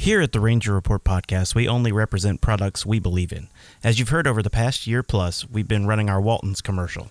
Here at the Ranger Report podcast, we only represent products we believe in. As you've heard over the past year plus, we've been running our Walton's commercial.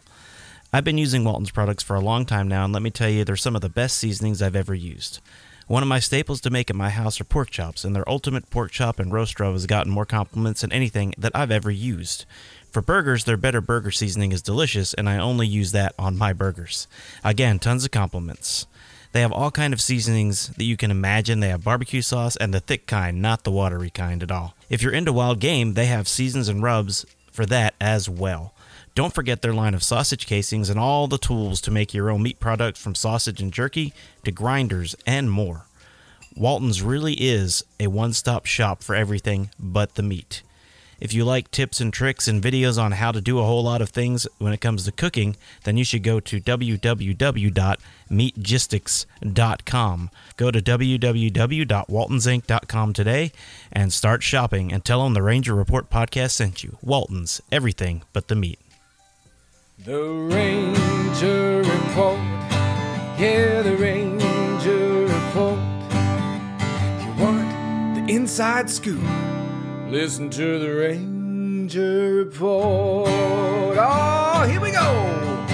I've been using Walton's products for a long time now, and let me tell you, they're some of the best seasonings I've ever used. One of my staples to make at my house are pork chops, and their ultimate pork chop and roast rub has gotten more compliments than anything that I've ever used. For burgers, their better burger seasoning is delicious, and I only use that on my burgers. Again, tons of compliments. They have all kind of seasonings that you can imagine. They have barbecue sauce and the thick kind, not the watery kind at all. If you're into wild game, they have seasons and rubs for that as well. Don't forget their line of sausage casings and all the tools to make your own meat products from sausage and jerky to grinders and more. Walton's really is a one stop shop for everything but the meat. If you like tips and tricks and videos on how to do a whole lot of things when it comes to cooking, then you should go to www.meatgistics.com. Go to www.waltonsinc.com today and start shopping and tell them the Ranger Report podcast sent you. Walton's, everything but the meat. The Ranger Report. Yeah, the Ranger Report. You want the inside scoop? Listen to the Ranger Report. Oh, here we go.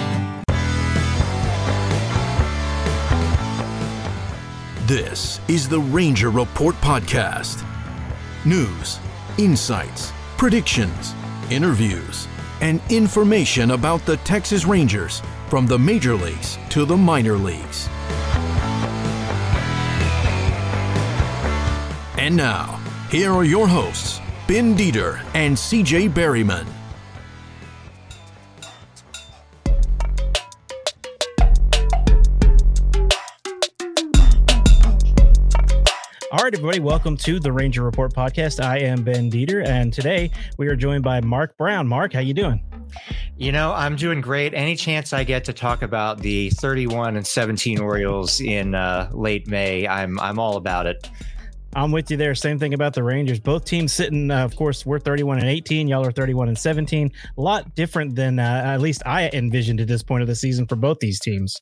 This is the Ranger Report Podcast. News, insights, predictions, interviews, and information about the Texas Rangers from the major leagues to the minor leagues. And now, here are your hosts, Ben Dieter and CJ Berryman. All right, everybody, welcome to the Ranger Report podcast. I am Ben Dieter, and today we are joined by Mark Brown. Mark, how you doing? You know, I'm doing great. Any chance I get to talk about the 31 and 17 Orioles in uh, late May, I'm I'm all about it. I'm with you there. Same thing about the Rangers. Both teams sitting, uh, of course, we're 31 and 18. Y'all are 31 and 17. A lot different than uh, at least I envisioned at this point of the season for both these teams.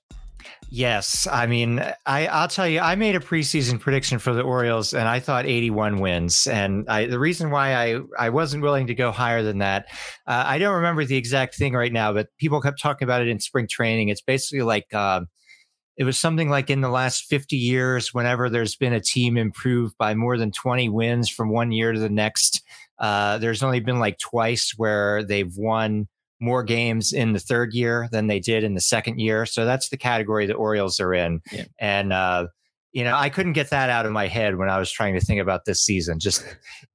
Yes, I mean, I I'll tell you, I made a preseason prediction for the Orioles, and I thought 81 wins. And I, the reason why I I wasn't willing to go higher than that, uh, I don't remember the exact thing right now, but people kept talking about it in spring training. It's basically like. Uh, it was something like in the last 50 years, whenever there's been a team improved by more than 20 wins from one year to the next, uh, there's only been like twice where they've won more games in the third year than they did in the second year. So that's the category the Orioles are in. Yeah. And, uh, you know, I couldn't get that out of my head when I was trying to think about this season. Just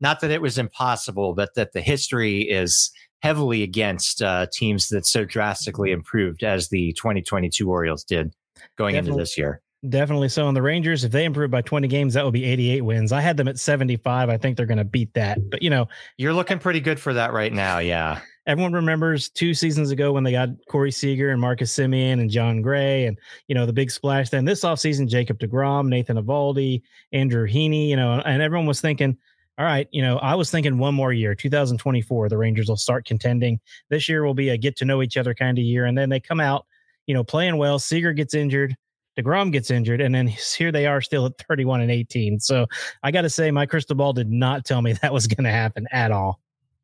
not that it was impossible, but that the history is heavily against uh, teams that so drastically improved as the 2022 Orioles did going Definitely. into this year. Definitely so. And the Rangers, if they improve by 20 games, that will be 88 wins. I had them at 75. I think they're going to beat that. But, you know, you're looking pretty good for that right now. Yeah. Everyone remembers two seasons ago when they got Corey Seager and Marcus Semien and Jon Gray and, you know, the big splash. Then this offseason, Jacob DeGrom, Nathan Eovaldi, Andrew Heaney, you know, and everyone was thinking, all right, you know, I was thinking one more year, 2024, the Rangers will start contending. This year will be a get to know each other kind of year. And then they come out, you know, playing well. Seager gets injured. DeGrom gets injured, and then here they are still at 31 and 18. So I got to say, my crystal ball did not tell me that was going to happen at all.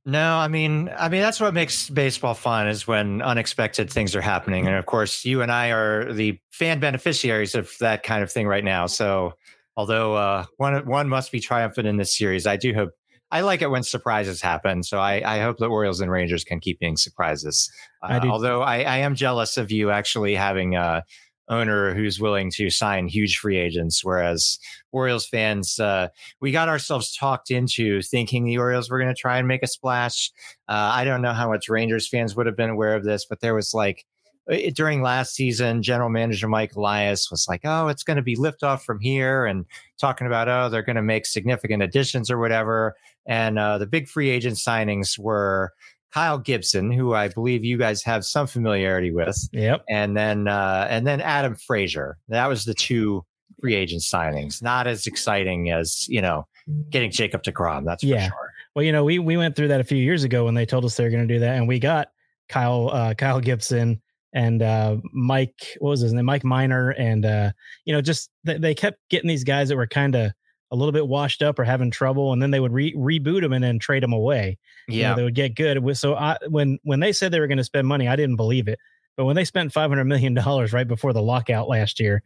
No, I mean, I mean that's what makes baseball fun is when unexpected things are happening, and of course, you and I are the fan beneficiaries of that kind of thing right now. So Although uh, one one must be triumphant in this series. I do hope. I like it when surprises happen, so I, I hope the Orioles and Rangers can keep being surprises. Uh, I although I, I, am jealous of you actually having a owner who's willing to sign huge free agents, whereas Orioles fans, uh, we got ourselves talked into thinking the Orioles were going to try and make a splash. Uh, I don't know how much Rangers fans would have been aware of this, but there was like it, during last season, general manager Mike Elias was like, "Oh, it's going to be liftoff from here," and talking about, "Oh, they're going to make significant additions or whatever." And uh, the big free agent signings were Kyle Gibson, who I believe you guys have some familiarity with. Yep. And then uh, and then Adam Frazier. That was the two free agent signings. Not as exciting as you know getting Jacob deGrom. That's yeah. sure. Well, you know, we we went through that a few years ago when they told us they were going to do that, and we got Kyle uh, Kyle Gibson and uh, Mike, what was his name? Mike Minor. and uh, you know, just they, they kept getting these guys that were kind of a little bit washed up or having trouble, and then they would re- reboot them and then trade them away. Yeah, you know, they would get good. So I, when when they said they were going to spend money, I didn't believe it. But when they spent five hundred million dollars right before the lockout last year,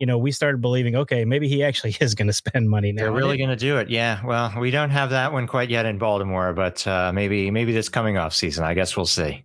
you know, we started believing, okay, maybe he actually is going to spend money now. They're really going to do it. Yeah. Well, we don't have that one quite yet in Baltimore, but uh, maybe maybe this coming off season. I guess we'll see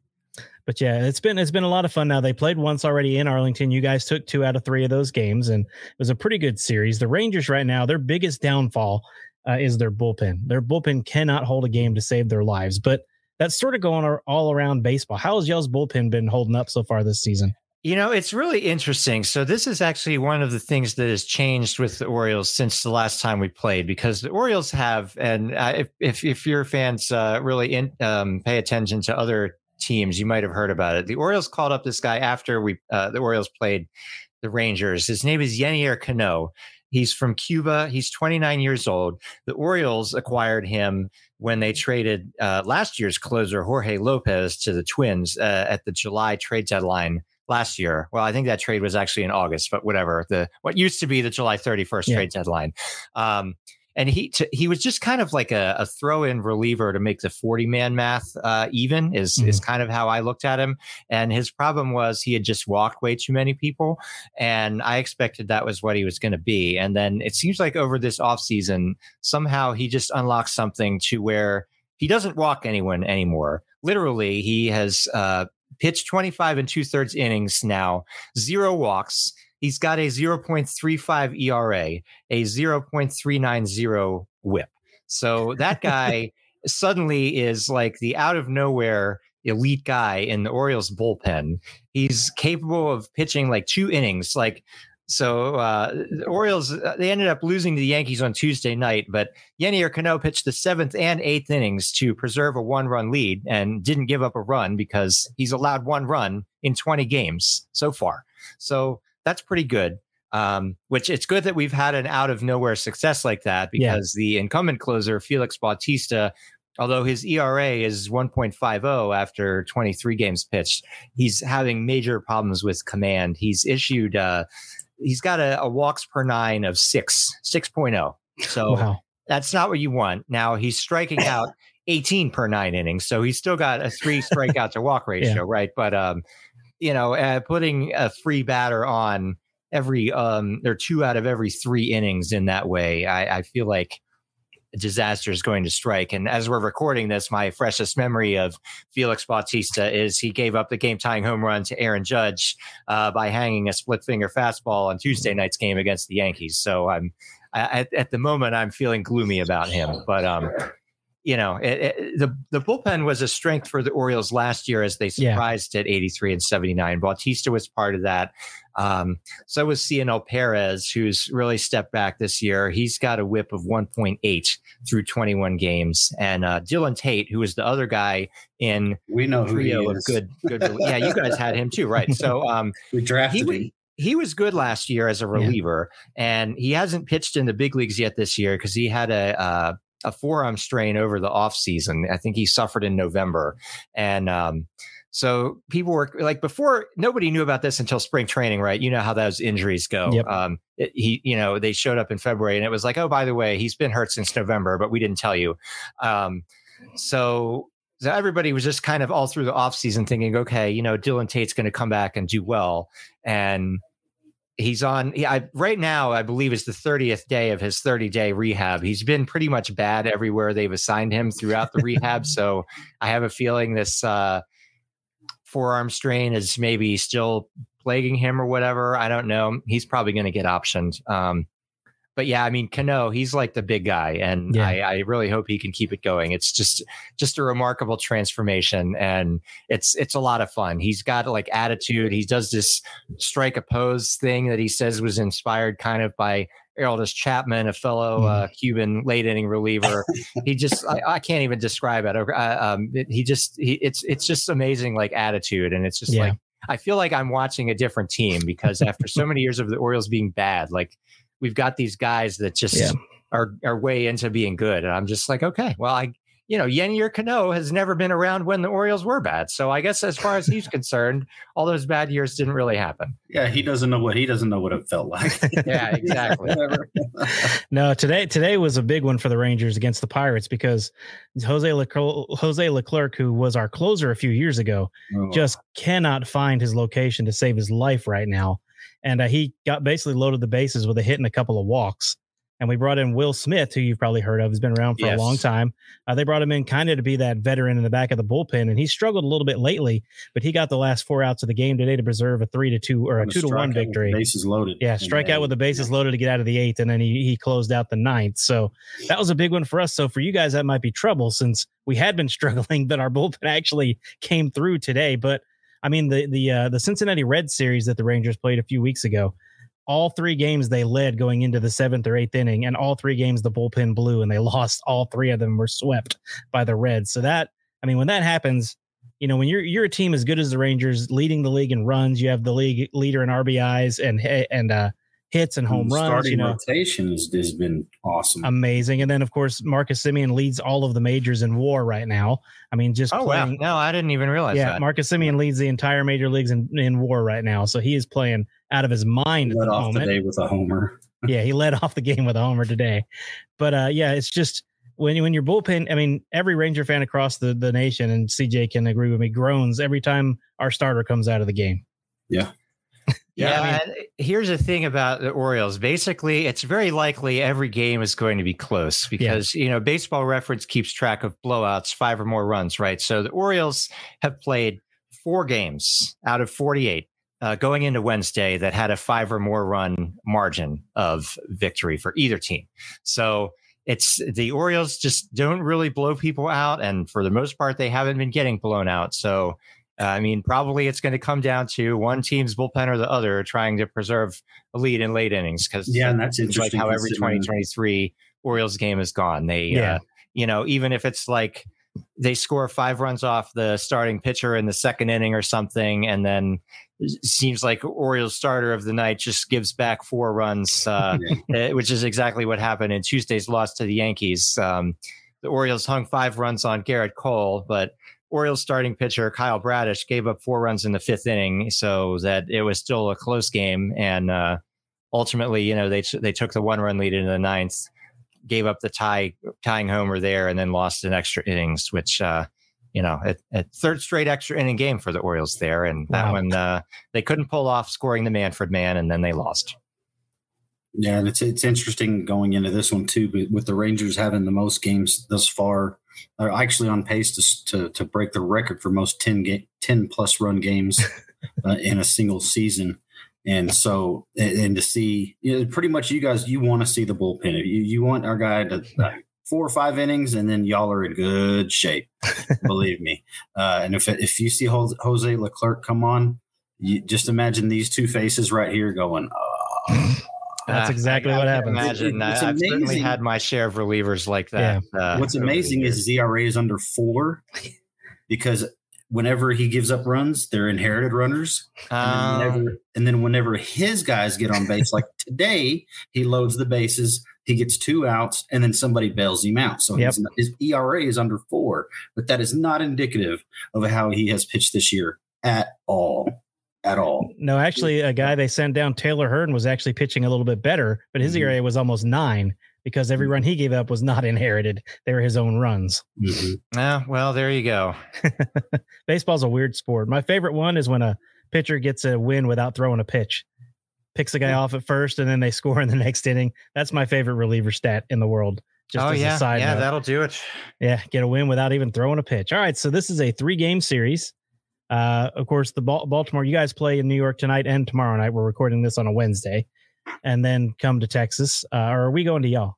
but yeah, it's been it's been a lot of fun. Now they played once already in Arlington. You guys took two out of three of those games, and it was a pretty good series. The Rangers right now, their biggest downfall uh, is their bullpen. Their bullpen cannot hold a game to save their lives, but that's sort of going all around baseball. How has y'all's bullpen been holding up so far this season? You know, it's really interesting. So this is actually one of the things that has changed with the Orioles since the last time we played, because the Orioles have, and uh, if, if, if your fans uh, really in, um, pay attention to other teams. You might have heard about it. The Orioles called up this guy after we uh, the Orioles played the Rangers. His name is Yennier Cano. He's from Cuba. He's 29 years old. The Orioles acquired him when they traded uh, last year's closer Jorge Lopez to the Twins uh, at the July trade deadline last year. Well, I think that trade was actually in August, but whatever. The what used to be the July 31st yeah. trade deadline. Um, and he he was just kind of like a, a throw in reliever to make the 40 man math uh, even is mm-hmm. is kind of how I looked at him. And his problem was he had just walked way too many people, and I expected that was what he was going to be. And then it seems like over this offseason, somehow he just unlocked something to where he doesn't walk anyone anymore. Literally, he has uh, pitched 25 and two thirds innings now, zero walks. He's got a 0.35 ERA, a 0.390 whip. So that guy suddenly is like the out of nowhere elite guy in the Orioles bullpen. He's capable of pitching like two innings. Like, so uh, the Orioles, uh, they ended up losing to the Yankees on Tuesday night, but Yennier Cano pitched the seventh and eighth innings to preserve a one run lead and didn't give up a run because he's allowed one run in 20 games so far. So that's pretty good. Um, which it's good that we've had an out of nowhere success like that because yeah. the incumbent closer, Felix Bautista, although his ERA is 1.50 after 23 games pitched, he's having major problems with command. He's issued, uh, he's got a, a walks per nine of six, 6.0. So wow. that's not what you want. Now he's striking out 18 per nine innings. So he's still got a three strikeout to walk ratio, yeah. right? But, um, you know, uh, putting a free batter on every um or two out of every three innings in that way, I, I feel like disaster is going to strike. And as we're recording this, my freshest memory of Felix Bautista is he gave up the game tying home run to Aaron Judge uh, by hanging a split finger fastball on Tuesday night's game against the Yankees. So I'm at, at the moment I'm feeling gloomy about him, but um, you know, it, it, the the bullpen was a strength for the Orioles last year as they surprised yeah. at 83 and 79. Bautista was part of that. Um, so was Cionel Perez, who's really stepped back this year. He's got a whip of 1.8 through 21 games. And uh, Dylan Tate, who was the other guy in we know trio who of good, good. yeah, you guys had him too, right? So um, we drafted he, him he was good last year as a reliever, yeah. and he hasn't pitched in the big leagues yet this year because he had a uh, a forearm strain over the off season. I think he suffered in November, and um, so people were like before nobody knew about this until spring training, right? You know how those injuries go. Yep. Um, it, he, you know, they showed up in February, and it was like, oh, by the way, he's been hurt since November, but we didn't tell you. Um, so so everybody was just kind of all through the offseason thinking, okay, you know, Dylan Tate's going to come back and do well. And he's on. He, I, right now, I believe is the 30th day of his 30 day rehab. He's been pretty much bad everywhere they've assigned him throughout the rehab. So I have a feeling this uh, forearm strain is maybe still plaguing him or whatever. I don't know. He's probably going to get optioned. Um, but yeah, I mean, Cano, he's like the big guy, and Yeah. I, I really hope he can keep it going. It's just just a remarkable transformation, and it's it's a lot of fun. He's got like attitude. He does this strike a pose thing that he says was inspired kind of by Aroldis Chapman, a fellow uh, Cuban late inning reliever. he just I, I can't even describe it. Uh, um, it- he just he, it's it's just amazing like attitude, and it's just Yeah. like I feel like I'm watching a different team because after so many years of the Orioles being bad, like we've got these guys that just Yeah. are are way into being good, and I'm just like, okay, well, I you know, Yennier Cano has never been around when the Orioles were bad, so I guess as far as he's concerned, all those bad years didn't really happen. Yeah, he doesn't know what he doesn't know what it felt like. Yeah, exactly. No, today today was a big one for the Rangers against the Pirates because Jose Leclerc, Jose Leclerc, who was our closer a few years ago, Oh, just cannot find his location to save his life right now. And uh, he got basically loaded the bases with a hit and a couple of walks. And we brought in Will Smith, who you've probably heard of, has been around for Yes. a long time. Uh, they brought him in kind of to be that veteran in the back of the bullpen, and he struggled a little bit lately, but he got the last four outs of the game today to preserve a three to two or a two to one victory. Bases loaded. Yeah, strike out with the bases loaded to get out of the eighth, and then he he closed out the ninth. So that was a big one for us. So for you guys, that might be trouble since we had been struggling, but our bullpen actually came through today. But I mean, the the uh, the Cincinnati Red series that the Rangers played a few weeks ago, all three games they led going into the seventh or eighth inning, and all three games the bullpen blew, and they lost all three of them. Were swept by the Reds. So that I mean, when that happens. You know, when you're you're a team as good as the Rangers, leading the league in runs, you have the league leader in RBIs and and uh, hits and home runs. Starting You know, rotation has, has been awesome. amazing. And then of course Marcus Semien leads all of the majors in WAR right now. I mean, just Oh wow, no, I didn't even realize Yeah, that. Marcus Semien leads the entire major leagues in, in WAR right now. So he is playing out of his mind at Let the off moment. today with a homer. yeah, he led off the game with a homer today. But uh, yeah, it's just when when your bullpen. I mean, every Ranger fan across the the nation, and CJ can agree with me, groans every time our starter comes out of the game. Yeah. Yeah, I mean- here's the thing about the Orioles. Basically, it's very likely every game is going to be close because you know baseball reference keeps track of blowouts, five or more runs, right? So the Orioles have played four games out of 48 uh, going into Wednesday that had a five or more run margin of victory for either team. So it's the Orioles just don't really blow people out, and for the most part, they haven't been getting blown out. So I mean, probably it's going to come down to one team's bullpen or the other trying to preserve a lead in late innings because Yeah, and that's like how every 2023 Orioles game is gone. They, Yeah. uh, you know, even if it's like they score five runs off the starting pitcher in the second inning or something, and then it seems like Orioles starter of the night just gives back four runs, uh, eh, which is exactly what happened in Tuesday's loss to the Yankees. Um, the Orioles hung five runs on Gerrit Cole, but Orioles starting pitcher Kyle Bradish gave up four runs in the fifth inning, so that it was still a close game. And uh, ultimately, you know, they they took the one run lead into the ninth, gave up the tie tying homer there, and then lost in extra innings, which. Uh, you know, a, a third straight extra inning game for the Orioles there, and that Wow. one uh, they couldn't pull off scoring the Manfred man, and then they lost. Yeah, and it's it's interesting going into this one too, but with the Rangers having the most games thus far, are actually on pace to to, to break the record for most 10 game, 10 plus run games uh, in a single season. And so, and, and to see, you know, pretty much you guys, you want to see the bullpen. You you want our guy to uh, four or five innings, and then y'all are in good shape. believe me. Uh, and if if you see Jose Jose Leclerc come on, you just imagine these two faces right here going. Uh, That's Uh, exactly I- what I can happens. Imagine, It's I, I've certainly had my share of relievers like that. uh, What's amazing is his ERA is under four because whenever he gives up runs, they're inherited runners. And then, Um, whenever, and then whenever his guys get on base, like today, he loads the bases, he gets two outs, and then somebody bails him out. So Yep. his, his ERA is under four, but that is not indicative of how he has pitched this year at all. At all. No, actually, a guy they sent down, Taylor Hearn, was actually pitching a little bit better, but his. Mm-hmm. ERA was almost nine because every mm-hmm. run he gave up was not inherited; they were his own runs. Mhm. yeah, well, there you go. Baseball's a weird sport. My favorite one is when a pitcher gets a win without throwing a pitch. picks a guy mm. off at first, and then they score in the next inning. That's my favorite reliever stat in the world. Just oh as yeah, a side yeah, note. that'll do it. Yeah, get a win without even throwing a pitch. All right, so this is a three game series. Uh, of course, the Bal- Baltimore, you guys play in New York tonight and tomorrow night. We're recording this on a Wednesday, and then come to Texas. Uh, or are we going to y'all?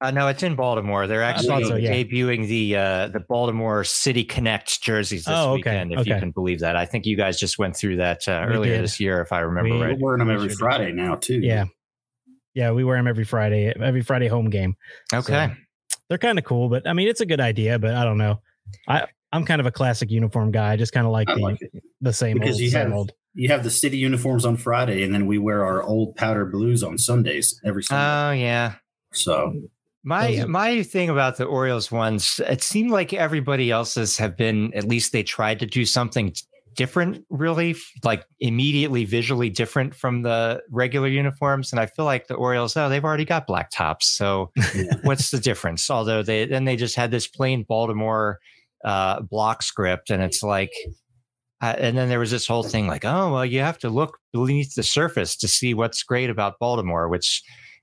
Uh, no, it's in Baltimore. They're actually so, yeah. debuting the uh, the Baltimore City Connect jerseys this Oh, okay, weekend. If you can believe that, I think you guys just went through that uh, We earlier did. this year, if I remember We- right. We're wearing them every Friday now too. Yeah, yeah, we wear them every Friday, every Friday home game. Okay. They're kind of cool, but I mean, it's a good idea. But I don't know. I I'm kind of a classic uniform guy. I just kind of like the like the same Because old, you same have- old. You have the city uniforms on Friday, and then we wear our old powder blues on Sundays every Sunday. Oh yeah. so My Those my thing about the Orioles ones, it seemed like everybody else's have been at least they tried to do something different, really, like immediately visually different from the regular uniforms. And I feel like the Orioles, oh, they've already got black tops, so yeah. what's the difference? Although they then they just had this plain Baltimore uh, block script, and it's like. Uh, and then there was this whole thing like, oh, well, you have to look beneath the surface to see what's great about Baltimore, which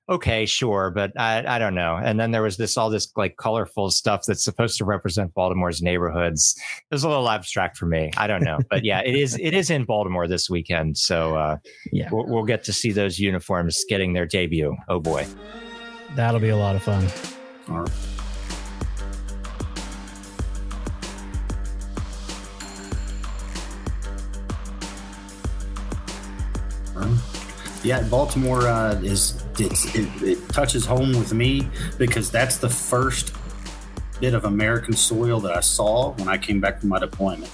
okay, sure, but I, I don't know. And then there was this all this like colorful stuff that's supposed to represent Baltimore's neighborhoods. It was a little abstract for me. I don't know, but yeah, it is it is in Baltimore this weekend, so uh, Yeah. we'll, we'll get to see those uniforms getting their debut. Oh boy, That'll be a lot of fun. All right. Yeah, Baltimore uh, is it's, it, it touches home with me because that's the first bit of American soil that I saw when I came back from my deployment.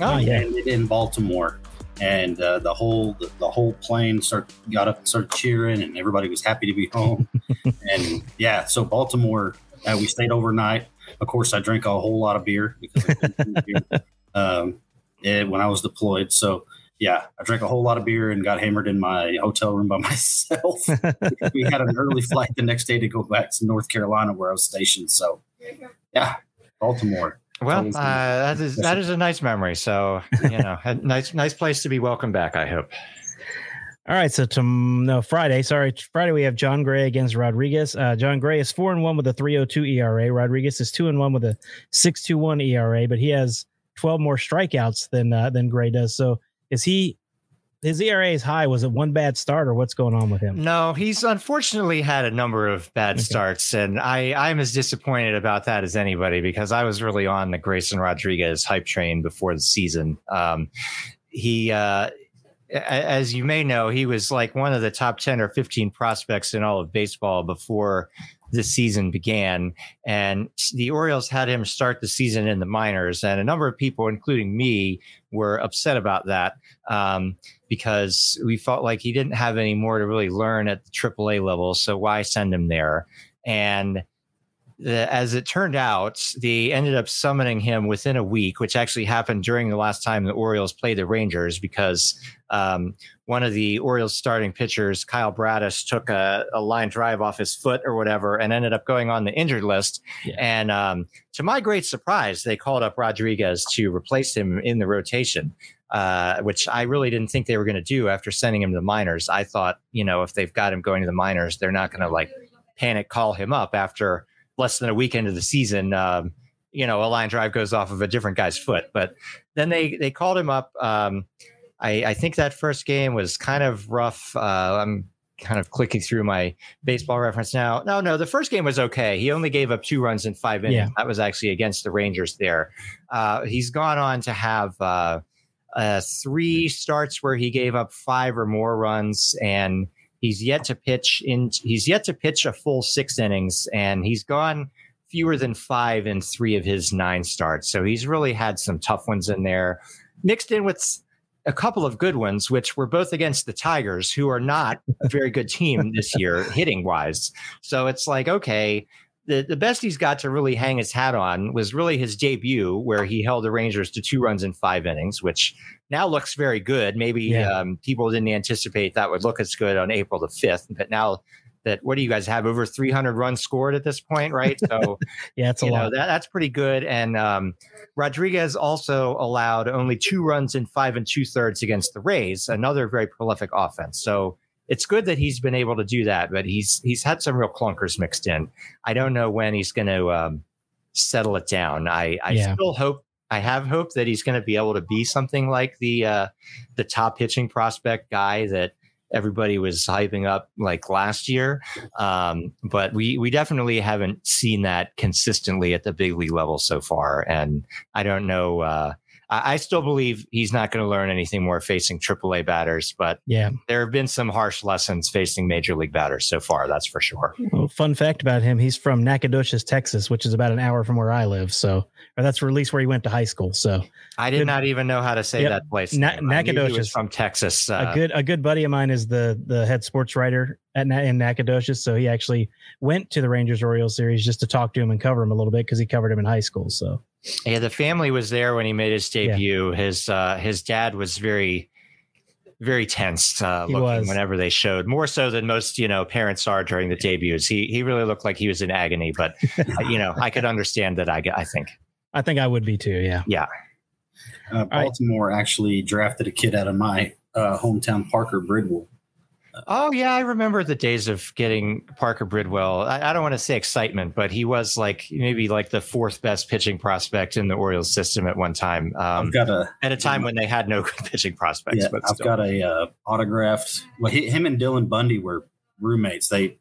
Oh, yeah. And in Baltimore, and uh, the whole the, the whole plane start got up and started cheering, and everybody was happy to be home. and yeah, so Baltimore, uh, we stayed overnight. Of course, I drank a whole lot of beer because beer, um, when I was deployed. So yeah, I drank a whole lot of beer and got hammered in my hotel room by myself. we had an early flight the next day to go back to North Carolina where I was stationed. So yeah, Baltimore. well, uh, that is that is a nice memory. So you know, a nice nice place to be welcome back. I hope. All right, so to no Friday. Sorry, Friday we have Jon Gray against Rodriguez. Uh, Jon Gray is four and one with a three hundred two ERA. Rodriguez is two and one with a six two one ERA, but he has twelve more strikeouts than uh, than Gray does. So is he? His ERA is high. Was it one bad start, or what's going on with him? No, he's unfortunately had a number of bad Okay. starts, and I I'm as disappointed about that as anybody because I was really on the Grayson Rodriguez hype train before the season. Um, he, uh, as you may know, he was like one of the top ten or fifteen prospects in all of baseball before the season began, and the Orioles had him start the season in the minors, and a number of people, including me, were upset about that. Um, because we felt like he didn't have any more to really learn at the AAA level. So why send him there? And the, as it turned out, they ended up summoning him within a week, which actually happened during the last time the Orioles played the Rangers because um, one of the Orioles starting pitchers, Kyle Bradish, took a, a line drive off his foot or whatever and ended up going on the injured list. Yeah. And um, to my great surprise, they called up Rodriguez to replace him in the rotation uh, which I really didn't think they were going to do after sending him to the minors. I thought, you know, if they've got him going to the minors, they're not going to like panic call him up after less than a week into the season. Um, you know, a line drive goes off of a different guy's foot, but then they they called him up. Um, I, I think that first game was kind of rough. Uh, I'm kind of clicking through my baseball reference now. No, no, the first game was okay. He only gave up two runs in five innings. Yeah. That was actually against the Rangers there. Uh, he's gone on to have uh, uh, three starts where he gave up five or more runs, and he's yet to pitch in. He's yet to pitch a full six innings, and he's gone fewer than five in three of his nine starts. So he's really had some tough ones in there, mixed in with a couple of good ones, which were both against the Tigers, who are not a very good team this year, hitting wise. So it's like, okay, the, the best he's got to really hang his hat on was really his debut, where he held the Rangers to two runs in five innings, which now looks very good. Maybe Yeah. um, people didn't anticipate that would look as good on April the 5th, but now that what do you guys have over 300 runs scored at this point, right? So Yeah, it's a know lot. that that's pretty good. And um, Rodriguez also allowed only two runs in five and two thirds against the Rays, another very prolific offense. So it's good that he's been able to do that, but he's he's had some real clunkers mixed in. I don't know when he's going to um, settle it down. I I Yeah. still hope I have hope that he's going to be able to be something like the uh, the top pitching prospect guy that everybody was hyping up like last year. Um, but we we definitely haven't seen that consistently at the big league level so far, and I don't know. Uh, I, still believe he's not going to learn anything more facing AAA batters, but Yeah. there have been some harsh lessons facing major league batters so far. That's for sure. Well, fun fact about him: he's from Nacogdoches, Texas, which is about an hour from where I live. So, or that's at least where he went to high school. So, I did Good. not even know how to say Yep. that place. Na- name. I knew he was Nacogdoches. from Texas. Uh, a good a good buddy of mine is the the head sports writer at in Nacogdoches. So he actually went to the Rangers Orioles series just to talk to him and cover him a little bit because he covered him in high school. So yeah, the family was there when he made his Yeah. debut. His uh, his dad was very very tense uh, looking was. whenever they showed more so than most you know parents are during the debuts. He he really looked like he was in agony, but uh, you know I could understand that. I I think I think I would be too. Yeah. Uh, right. Baltimore actually drafted a kid out of my uh, hometown, Parker Bridwell. Oh yeah, I remember the days of getting Parker Bridwell. I, I don't want to say excitement, but he was like maybe like the fourth best pitching prospect in the Orioles system at one time. Um, I've got a at a time when they had no good pitching prospects. yeah, but I've got a uh, autographed. Well, he, him and Dylan Bundy were roommates. They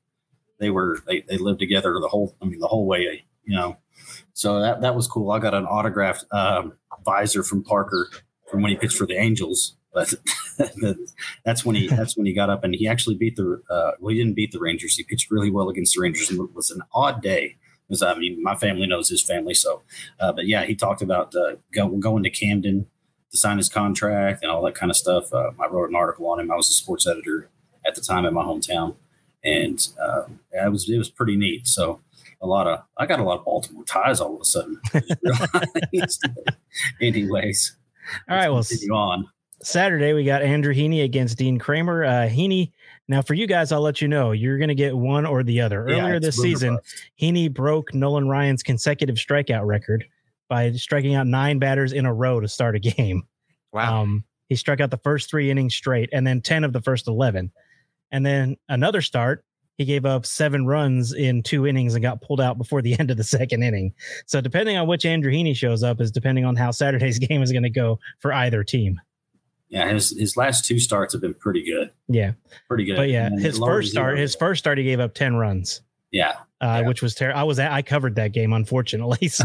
they were they, they lived together the whole. I mean, the whole way. You know, so that that was cool. I got an autographed um, visor from Parker from when he pitched for the Angels. But that's when he that's when he got up and he actually beat the uh, well he didn't beat the Rangers. He pitched really well against the Rangers. And it was an odd day. Because I mean, my family knows his family, so. Uh, but yeah, he talked about uh, go, going to Camden to sign his contract and all that kind of stuff. Uh, I wrote an article on him. I was a sports editor at the time in my hometown, and uh, it was it was pretty neat. So a lot of I got a lot of Baltimore ties all of a sudden. I just realized. Anyways, All right. Well, continue on. Saturday we got Andrew Heaney against Dean Kremer. Uh, Heaney. Now, for you guys, I'll let you know you're going to get one or the other. Earlier it's this season, bust. Heaney broke Nolan Ryan's consecutive strikeout record by striking out nine batters in a row to start a game. wow. Um, he struck out the first three innings straight and then 10 of the first 11. And then another start, he gave up seven runs in two innings and got pulled out before the end of the second inning. So, depending on which Andrew Heaney shows up, is depending on how Saturday's game is going to go for either team. Yeah, his his last two starts have been pretty good. Yeah. Pretty good. But yeah, And his first start, his first start, he gave up 10 runs, yeah. uh, Yeah. which was terrible. I was at, I covered that game, unfortunately. So,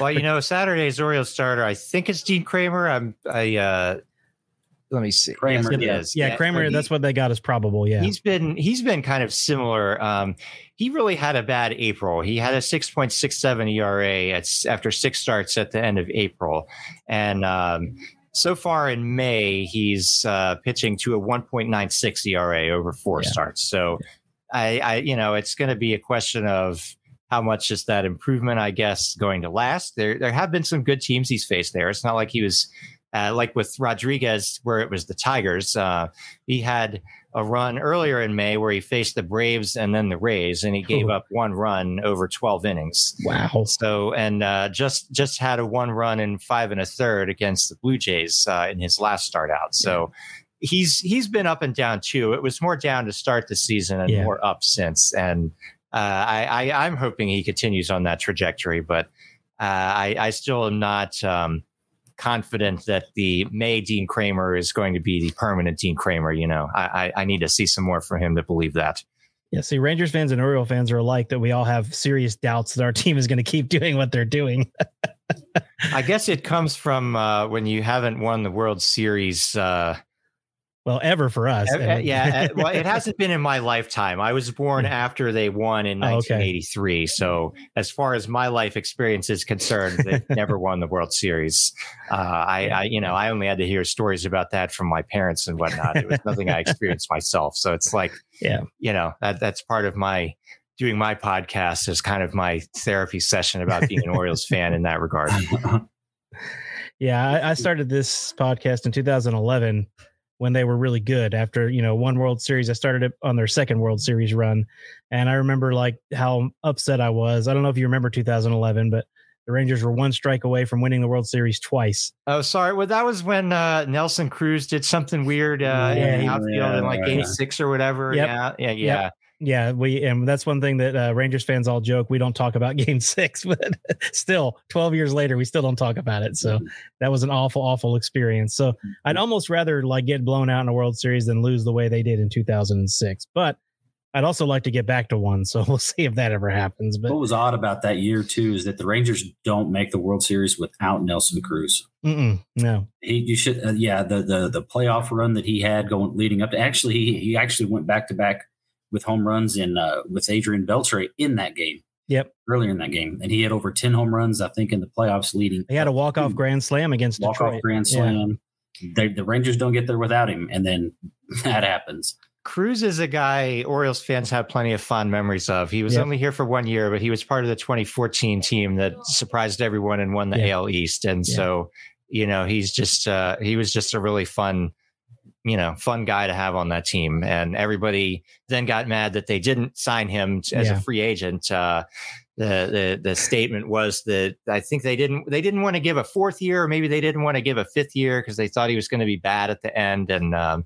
well, you know, Saturday's Orioles starter, I think it's Dean Kremer. I'm I uh let me see. Kremer, Yes, it yeah. is. yeah, Kremer, he- that's what they got is probable. Yeah. He's been he's been kind of similar. Um, he really had a bad April. He had a 6.67 ERA at, after six starts at the end of April, and um, so far in May he's uh, pitching to a 1.96 ERA over four Yeah. starts. So, I, I you know it's going to be a question of how much is that improvement, I guess, going to last. There there have been some good teams he's faced there. It's not like he was. Uh, like with Rodriguez, where it was the Tigers, uh, he had a run earlier in May where he faced the Braves and then the Rays, and he gave Ooh. up one run over 12 innings. wow. So, and uh, just just had a one run in five and a third against the Blue Jays uh, in his last start out. So. He's he's been up and down too. It was more down to start the season and Yeah. more up since. And uh, I, I I'm hoping he continues on that trajectory. But uh, I I still am not um, confident that the May Dean Kremer is going to be the permanent Dean Kremer. You know, I, I, I need to see some more from him to believe that. Yeah, see, Rangers fans and Oriole fans are alike that we all have serious doubts that our team is going to keep doing what they're doing. I guess it comes from uh, when you haven't won the World Series. Uh, Well, ever for us. And- yeah, uh, well, it hasn't been in my lifetime. I was born after they won in Oh, okay. 1983. So, as far as my life experience is concerned, they've never won the World Series. Uh, I, I, you know, I only had to hear stories about that from my parents and whatnot. It was nothing I experienced myself. So it's like, Yeah. you know, that that's part of my doing my podcast is kind of my therapy session about being an Orioles fan in that regard. Yeah, I, I started this podcast in 2011 when they were really good. After you know one World Series, I started it on their second World Series run, and I remember like how upset I was. I don't know if you remember 2011, but the Rangers were one strike away from winning the World Series twice. Oh, sorry. Well, that was when uh, Nelson Cruz did something weird uh, Yeah, in the outfield yeah, in like right. game six or whatever. Yep. Yeah, yeah, yeah. Yeah, we and that's one thing that uh, Rangers fans all joke. We don't talk about Game Six, but still, twelve years later, we still don't talk about it. So that was an awful, awful experience. So I'd almost rather like get blown out in a World Series than lose the way they did in 2006. But I'd also like to get back to one. So we'll see if that ever happens. But What was odd about that year too is that the Rangers don't make the World Series without Nelson Cruz. mm-mm, no, He, you should, uh, yeah, the the the playoff run that he had going leading up to actually he he actually went back to back with home runs in uh, with Adrian Beltre in that game. Yep. earlier in that game, and he had over ten home runs, I think, in the playoffs leading. he had a walk off grand slam against walk off grand Yeah. slam. They, the Rangers don't get there without him, and then that happens. Cruz is a guy Orioles fans have plenty of fond memories of. He was Yep. only here for one year, but he was part of the 2014 team that surprised everyone and won the Yeah. AL East. And Yeah. so, you know, he's just uh, he was just a really fun, you know, fun guy to have on that team. And everybody then got mad that they didn't sign him as Yeah. a free agent. Uh, the, the the statement was that I think they didn't they didn't want to give a fourth year, or maybe they didn't want to give a fifth year because they thought he was going to be bad at the end. And um,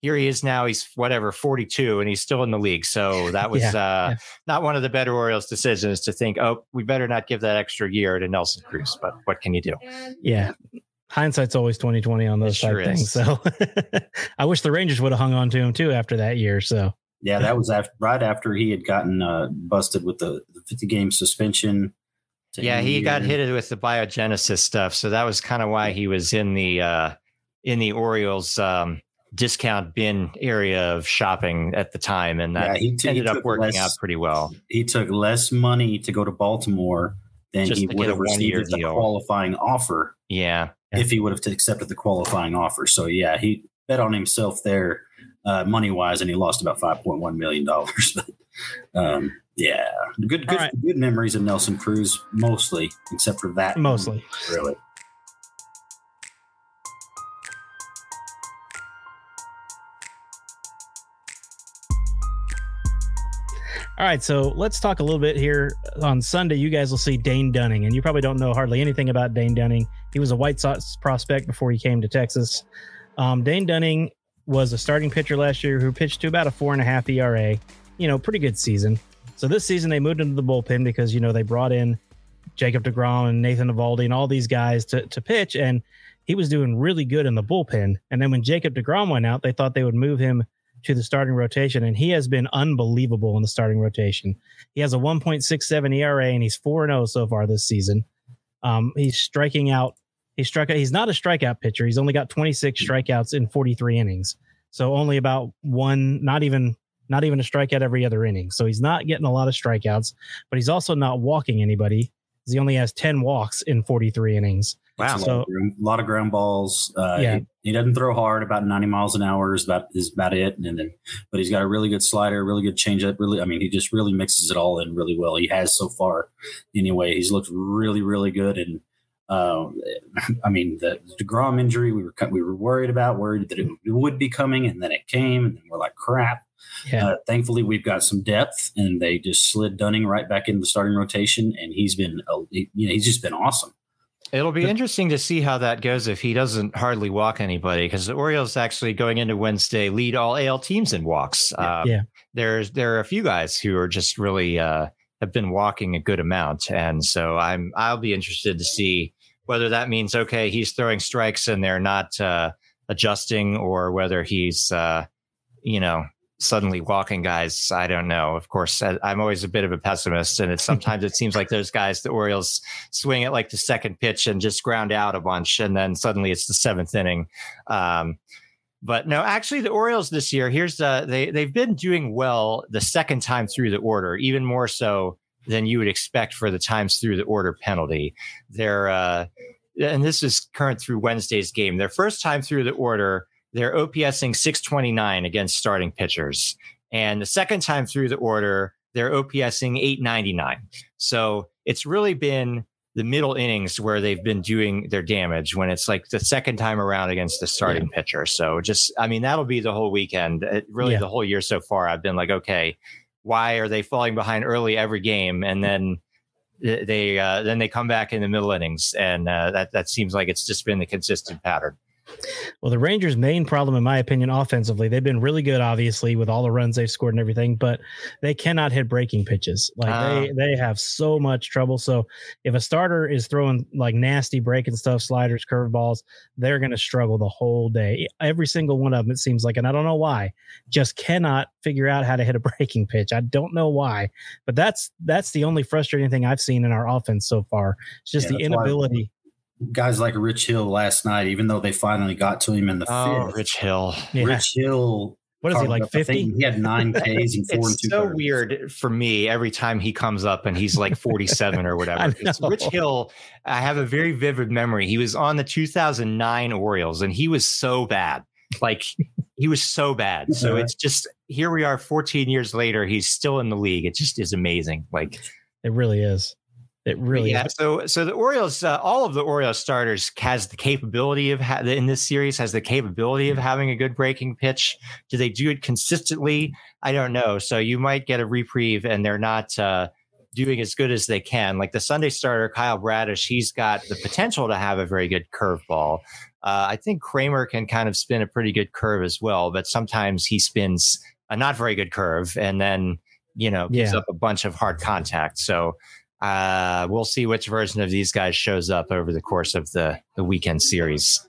here he is now. He's whatever 42, and he's still in the league. So that was Yeah, uh, yeah. not one of the better Orioles decisions to think, oh, we better not give that extra year to Nelson Cruz. But what can you do? Yeah. Hindsight's always 2020 on those It type sure things. is. So I wish the Rangers would have hung on to him too after that year. So Yeah, that was after, right after he had gotten uh, busted with the, the 50 game suspension. Yeah, he the got hit with the biogenesis stuff, so that was kind of why he was in the uh, in the Orioles um, discount bin area of shopping at the time, and Yeah, that he, t- he ended up working less- out pretty well. He took less money to go to Baltimore than Just he would have received one-year the deal. qualifying offer Yeah, if he would have accepted the qualifying offer. So yeah, he bet on himself there, uh, money wise, and he lost about five point one million dollars. But um, yeah, good good right. good memories of Nelson Cruz, mostly, except for that. mostly. really. All right, so let's talk a little bit here. On Sunday, you guys will see Dane Dunning, and you probably don't know hardly anything about Dane Dunning. He was a White Sox prospect before he came to Texas. Um, Dane Dunning was a starting pitcher last year who pitched to about a four and a half ERA. You know, pretty good season. So this season they moved into the bullpen because you know they brought in Jacob Degrom and Nathan Eovaldi and all these guys to to pitch, and he was doing really good in the bullpen. And then when Jacob Degrom went out, they thought they would move him to the starting rotation, and he has been unbelievable in the starting rotation. He has a 1.67 ERA, and he's 4 0 so far this season. Um, he's striking out. He struck out. He's not a strikeout pitcher. He's only got 26 strikeouts in 43 innings. So only about one, not even not even a strikeout every other inning. So he's not getting a lot of strikeouts, but he's also not walking anybody. He only has 10 walks in 43 innings. Wow. A So- lot, of ground, a lot of ground balls. Uh, Yeah. He, doesn't throw hard. About ninety miles an hour is about is about it. And then, but he's got a really good slider, really good changeup. Really, I mean, he just really mixes it all in really well. He has so far. Anyway, he's looked really, really good. And uh, I mean, the Degrom injury we were we were worried about, worried that it would be coming, and then it came, and then we're like, crap. Yeah. Uh, thankfully, we've got some depth, and they just slid Dunning right back into the starting rotation, and he's been, uh, you know, he's just been awesome. It'll be interesting to see how that goes if he doesn't hardly walk anybody because the Orioles actually going into Wednesday lead all AL teams in walks. Uh, Yeah. There's there are a few guys who are just really uh, have been walking a good amount, and so I'm I'll be interested to see whether that means okay he's throwing strikes and they're not uh, adjusting or whether he's uh, you know suddenly walking guys. I don't know. Of course, I'm always a bit of a pessimist, and it's sometimes it seems like those guys, the Orioles, swing at like the second pitch and just ground out a bunch, and then suddenly it's the seventh inning. Um, but no, actually, the Orioles this year, here's the they they've been doing well the second time through the order, even more so than you would expect for the times through the order penalty. They're uh, and this is current through Wednesday's game. Their first time through the order, they're OPSing 629 against starting pitchers. And the second time through the order, they're OPSing 899. So it's really been the middle innings where they've been doing their damage when it's like the second time around against the starting pitcher. So just, I mean, that'll be the whole weekend. It, really, Yeah. the whole year so far, I've been like, okay, why are they falling behind early every game? And then they uh, then they come back in the middle innings, and uh, that that seems like it's just been the consistent pattern. Well, the Rangers' main problem, in my opinion, offensively, they've been really good, obviously, with all the runs they've scored and everything, but they cannot hit breaking pitches. Like uh, they they have so much trouble. So if a starter is throwing like nasty breaking stuff, sliders, curveballs, they're going to struggle the whole day. Every single one of them, it seems like, and I don't know why, just cannot figure out how to hit a breaking pitch. I don't know why, but that's that's the only frustrating thing I've seen in our offense so far. It's just yeah, the inability guys like Rich Hill last night, even though they finally got to him in the field. oh, fifth. Rich Hill. Yeah. Rich Hill. What is he like? Fifty? He had nine Ks and four it's and two. so thirds. weird for me every time he comes up and he's like forty-seven or whatever. Rich Hill. I have a very vivid memory. He was on the 2009 Orioles and he was so bad. Like he was so bad. So it's just here we are 14 years later. He's still in the league. It just is amazing. Like it really is. It really yeah. Is. So so the Orioles, uh, all of the Orioles starters has the capability of ha- in this series has the capability of having a good breaking pitch. Do they do it consistently? I don't know. So you might get a reprieve, and they're not uh, doing as good as they can. Like the Sunday starter Kyle Bradish, he's got the potential to have a very good curveball. Uh, I think Kremer can kind of spin a pretty good curve as well, but sometimes he spins a not very good curve, and then you know gives yeah. up a bunch of hard contact. So uh, we'll see which version of these guys shows up over the course of the, the weekend series.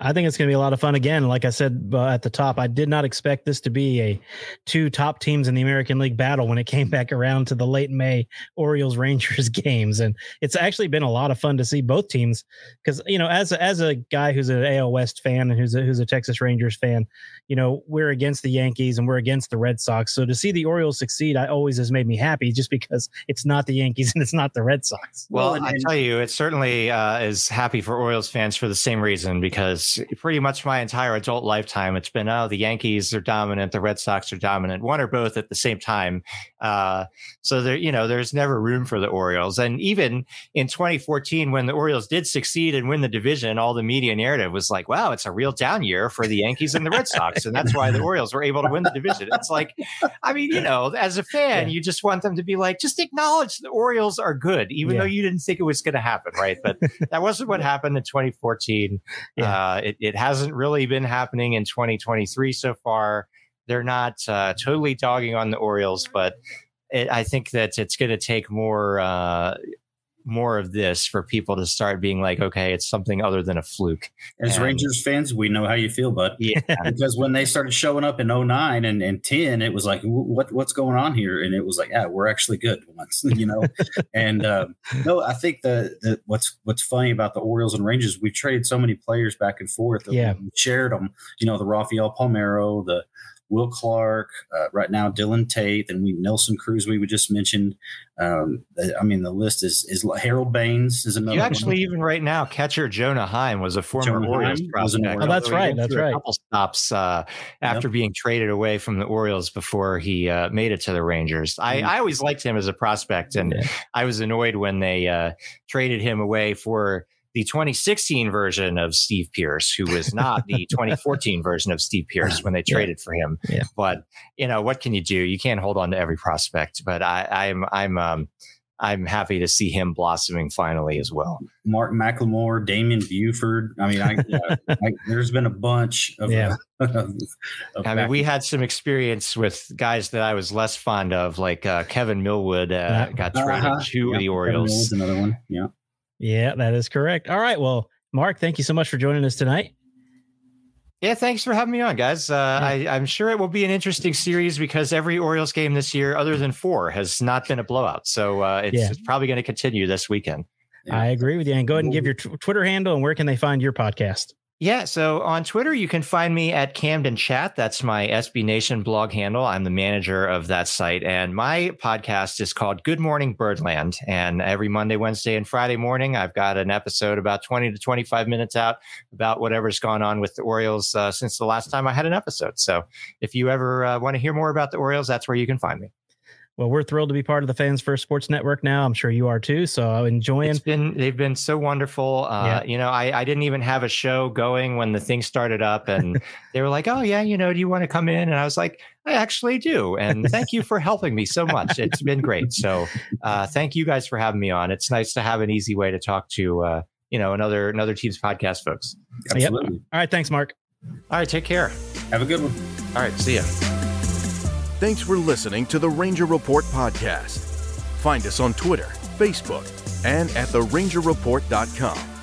I think it's going to be a lot of fun again. Like I said uh, at the top, I did not expect this to be a two top teams in the American League battle when it came back around to the late May Orioles Rangers games, and it's actually been a lot of fun to see both teams. Because you know, as as a guy who's an AL West fan and who's a, who's a Texas Rangers fan, you know, we're against the Yankees and we're against the Red Sox. So to see the Orioles succeed, I always has made me happy, just because it's not the Yankees and it's not the Red Sox. Well, well I tell you, it certainly uh, is happy for Orioles fans for the same reason because because pretty much my entire adult lifetime, it's been, oh, the Yankees are dominant, the Red Sox are dominant, one or both at the same time. Uh, so there, you know, there's never room for the Orioles. And even in 2014, when the Orioles did succeed and win the division, all the media narrative was like, wow, it's a real down year for the Yankees and the Red Sox. And that's why the Orioles were able to win the division. It's like, I mean, you know, as a fan, yeah. you just want them to be like, just acknowledge the Orioles are good, even yeah. though you didn't think it was going to happen, right? But that wasn't what happened in 2014. Yeah. Uh, it, it hasn't really been happening in 2023 so far. They're not uh, totally dogging on the Orioles, but it, I think that it's going to take more uh, more of this for people to start being like, okay, it's something other than a fluke. As and, Rangers fans, we know how you feel, bud. Yeah. because when they started showing up in 09 and, and 10, it was like, what what's going on here? And it was like, yeah, we're actually good once, you know? and um, no, I think the, the what's what's funny about the Orioles and Rangers, we've traded so many players back and forth. Yeah. We shared them, you know, the Rafael Palmeiro, the Will Clark, uh, right now Dylan Tate, and we Nelson Cruz we just mentioned. Um, I mean, the list is is Harold Baines is another. You actually one. even right now, catcher Jonah Heim was a former Jonah Orioles prospect. Oh, that's right. That's right. A couple stops uh, after yep. being traded away from the Orioles before he uh, made it to the Rangers. I, I always liked him as a prospect, and yeah. I was annoyed when they uh, traded him away for the 2016 version of Steve Pearce, who was not the 2014 version of Steve Pearce when they traded yeah. for him. Yeah. But you know what can you do? You can't hold on to every prospect. But I, I'm I'm um, I'm happy to see him blossoming finally as well. Mark McLemore, Damon Buford. I mean, I, I, there's been a bunch of. Yeah. of, of I mean, we had some experience with guys that I was less fond of, like uh, Kevin Millwood uh, got traded uh-huh. to yeah, the Orioles. Another one, yeah. Yeah, that is correct. All right. Well, Mark, thank you so much for joining us tonight. Yeah, thanks for having me on, guys. Uh, yeah. I, am sure it will be an interesting series because every Orioles game this year, other than four, has not been a blowout. So uh, it's, yeah. it's, probably going to continue this weekend. I agree with you. And go ahead and give your t- Twitter handle and where can they find your podcast? Yeah, so on Twitter, you can find me at Camden Chat. That's my SB Nation blog handle. I'm the manager of that site. And my podcast is called Good Morning Birdland. And every Monday, Wednesday, and Friday morning, I've got an episode about 20 to 25 minutes out about whatever's gone on with the Orioles uh, since the last time I had an episode. So if you ever uh, want to hear more about the Orioles, that's where you can find me. Well, we're thrilled to be part of the Fans First Sports Network now. I'm sure you are too. So enjoying. It's been they've been so wonderful. Uh, yeah. You know, I, I didn't even have a show going when the thing started up, and they were like, "Oh yeah, you know, do you want to come in?" And I was like, "I actually do." And thank you for helping me so much. It's been great. So uh, thank you guys for having me on. It's nice to have an easy way to talk to uh, you know another another team's podcast folks. Absolutely. Yep. All right. Thanks, Mark. All right. Take care. Have a good one. All right. See ya. Thanks for listening to the Ranger Report podcast. Find us on Twitter, Facebook, and at therangerreport.com.